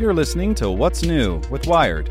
You're listening to What's New with Wired.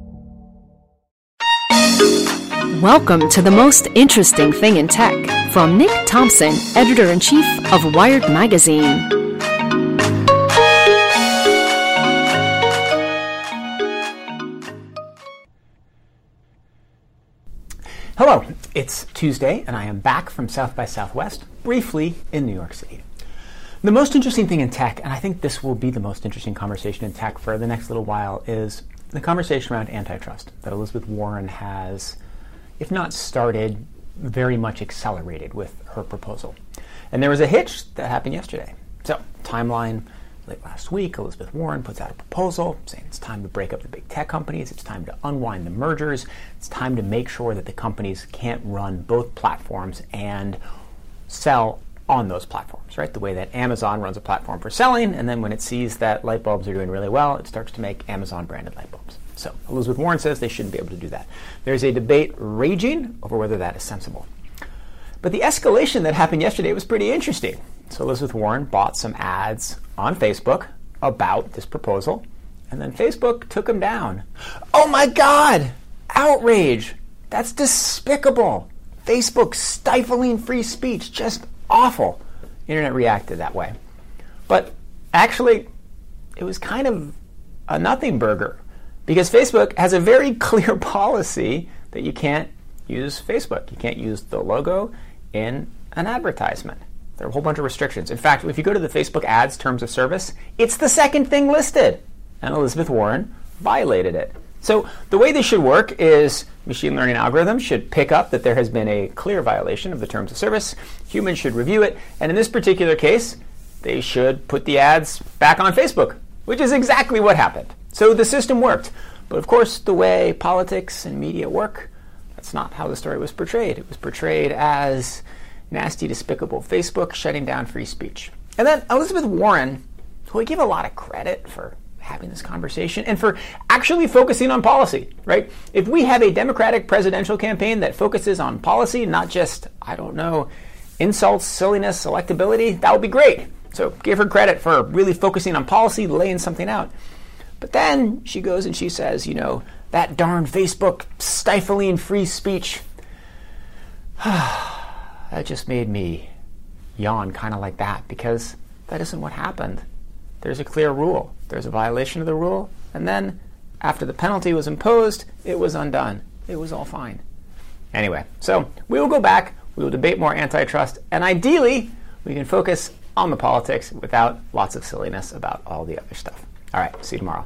Welcome to the most interesting thing in tech from Nick Thompson, editor in chief of Wired Magazine. Hello, it's Tuesday, and I am back from South by Southwest, briefly in New York City. The most interesting thing in tech, and I think this will be the most interesting conversation in tech for the next little while, is the conversation around antitrust that Elizabeth Warren has, if not started, very much accelerated with her proposal. And there was a hitch that happened yesterday. So, timeline late last week, Elizabeth Warren puts out a proposal saying it's time to break up the big tech companies, it's time to unwind the mergers, it's time to make sure that the companies can't run both platforms and sell on those platforms, right? The way that Amazon runs a platform for selling, and then when it sees that light bulbs are doing really well, it starts to make Amazon branded light bulbs. So Elizabeth Warren says they shouldn't be able to do that. There's a debate raging over whether that is sensible. But the escalation that happened yesterday was pretty interesting. So Elizabeth Warren bought some ads on Facebook about this proposal, and then Facebook took them down. Oh my God! Outrage! That's despicable! Facebook stifling free speech, just awful. Internet reacted that way. But actually, it was kind of a nothing burger because Facebook has a very clear policy that you can't use Facebook. You can't use the logo in an advertisement. There are a whole bunch of restrictions. In fact, if you go to the Facebook ads terms of service, it's the second thing listed. And Elizabeth Warren violated it. So the way this should work is machine learning algorithms should pick up that there has been a clear violation of the terms of service. Humans should review it. And in this particular case, they should put the ads back on Facebook, which is exactly what happened. So the system worked. But of course, the way politics and media work, that's not how the story was portrayed. It was portrayed as nasty, despicable Facebook shutting down free speech. And then Elizabeth Warren, who I give a lot of credit for having this conversation and for actually focusing on policy, right? If we have a Democratic presidential campaign that focuses on policy, not just, I don't know, insults, silliness, electability, that would be great. So give her credit for really focusing on policy, laying something out. But then she goes and she says, you know, that darn Facebook stifling free speech. that just made me yawn kind of like that because that isn't what happened. There's a clear rule. There's a violation of the rule, and then after the penalty was imposed, it was undone. It was all fine. Anyway, so we will go back, we will debate more antitrust, and ideally, we can focus on the politics without lots of silliness about all the other stuff. All right, see you tomorrow.